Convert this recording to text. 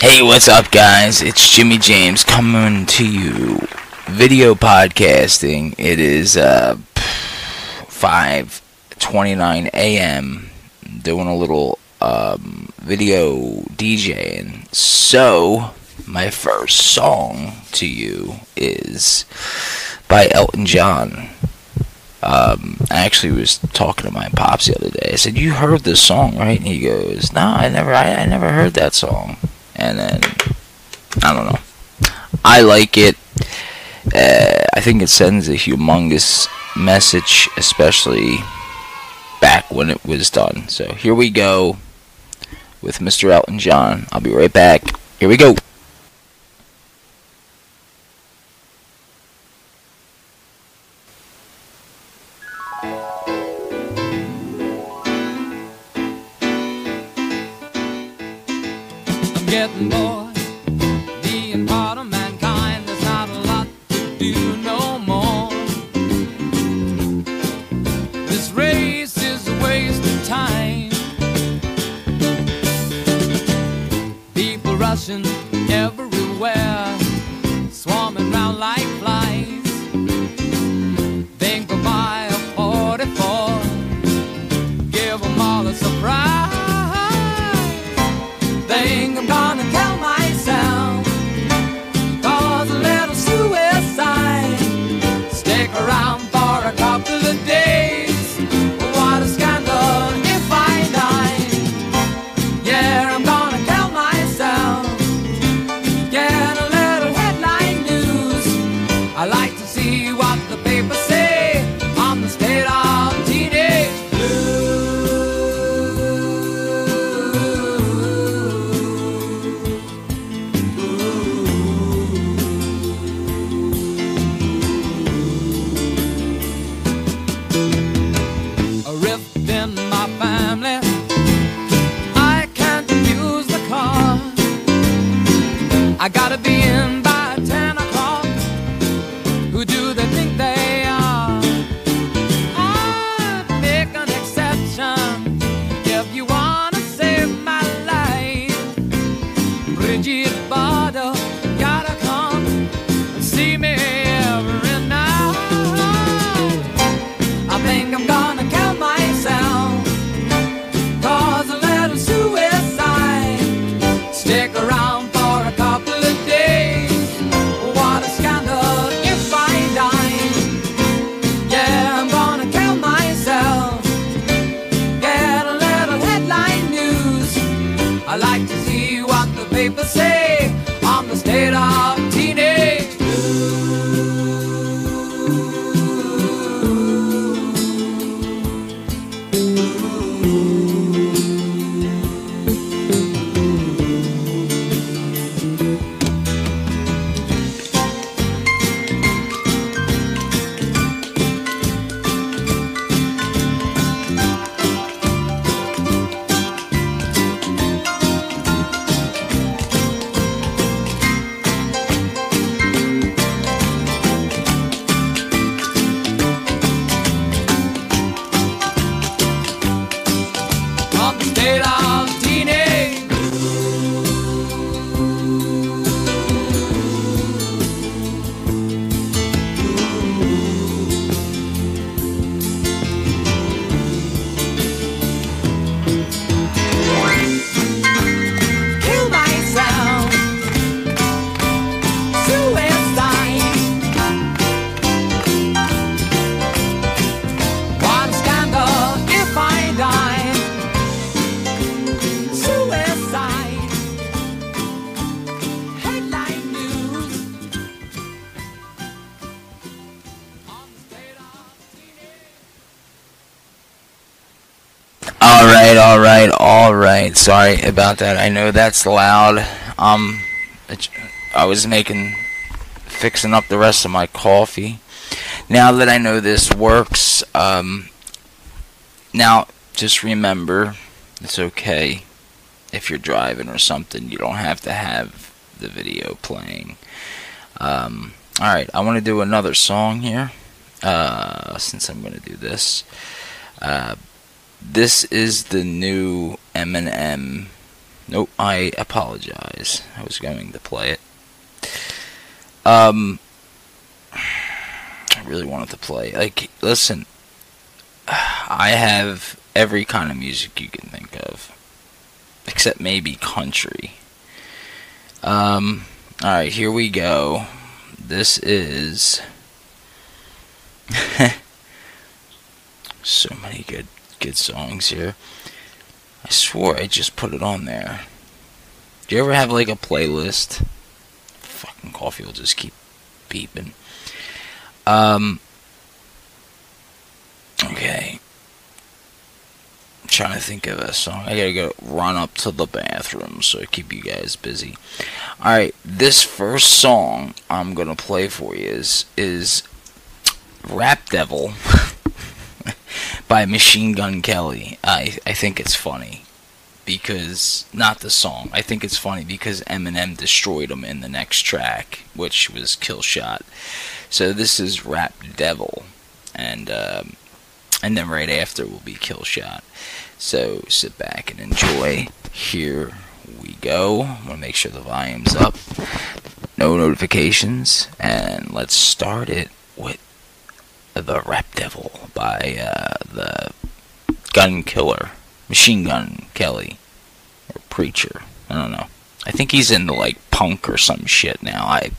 Hey, what's up, guys? It's Jimmy James coming to you, video podcasting. It is uh, 5:29 a.m. Doing a little um, video DJing. So, my first song to you is by Elton John. Um, I actually was talking to my pops the other day. I said, "You heard this song, right?" And he goes, "No, I never. I, I never heard that song." And then I don't know. I like it. Uh, I think it sends a humongous message, especially back when it was done. So here we go with Mr. Elton John. I'll be right back. Here we go. Getting bored. Being part of mankind, there's not a lot to do no more. This race is a waste of time. People rushing everywhere, swarming round like flies. Think a 44, give them all a surprise. What the papers say on the state of teenage a rift in my family. I can't use the car. I gotta be in on Alright, alright, alright. Sorry about that. I know that's loud. Um, it- I was making, fixing up the rest of my coffee. Now that I know this works, um, now just remember, it's okay if you're driving or something. You don't have to have the video playing. Um, alright, I want to do another song here, uh, since I'm going to do this. Uh, this is the new Eminem Nope, I apologize. I was going to play it. Um, I really wanted to play. Like, listen, I have every kind of music you can think of, except maybe country. Um, alright, here we go. This is. so many good good songs here. I swore I just put it on there. Do you ever have like a playlist? Fucking coffee will just keep beeping. Um. Okay. I'm trying to think of a song. I gotta go run up to the bathroom so I keep you guys busy. Alright, this first song I'm gonna play for you is is Rap Devil by Machine Gun Kelly. I I think it's funny because not the song. I think it's funny because Eminem destroyed him in the next track, which was Kill Shot. So this is Rap Devil, and um, and then right after will be Kill Shot. So sit back and enjoy. Here we go. I want to make sure the volume's up. No notifications, and let's start it with the Rap Devil by uh, the Gun Killer, Machine Gun Kelly, or Preacher. I don't know. I think he's into like punk or some shit now. I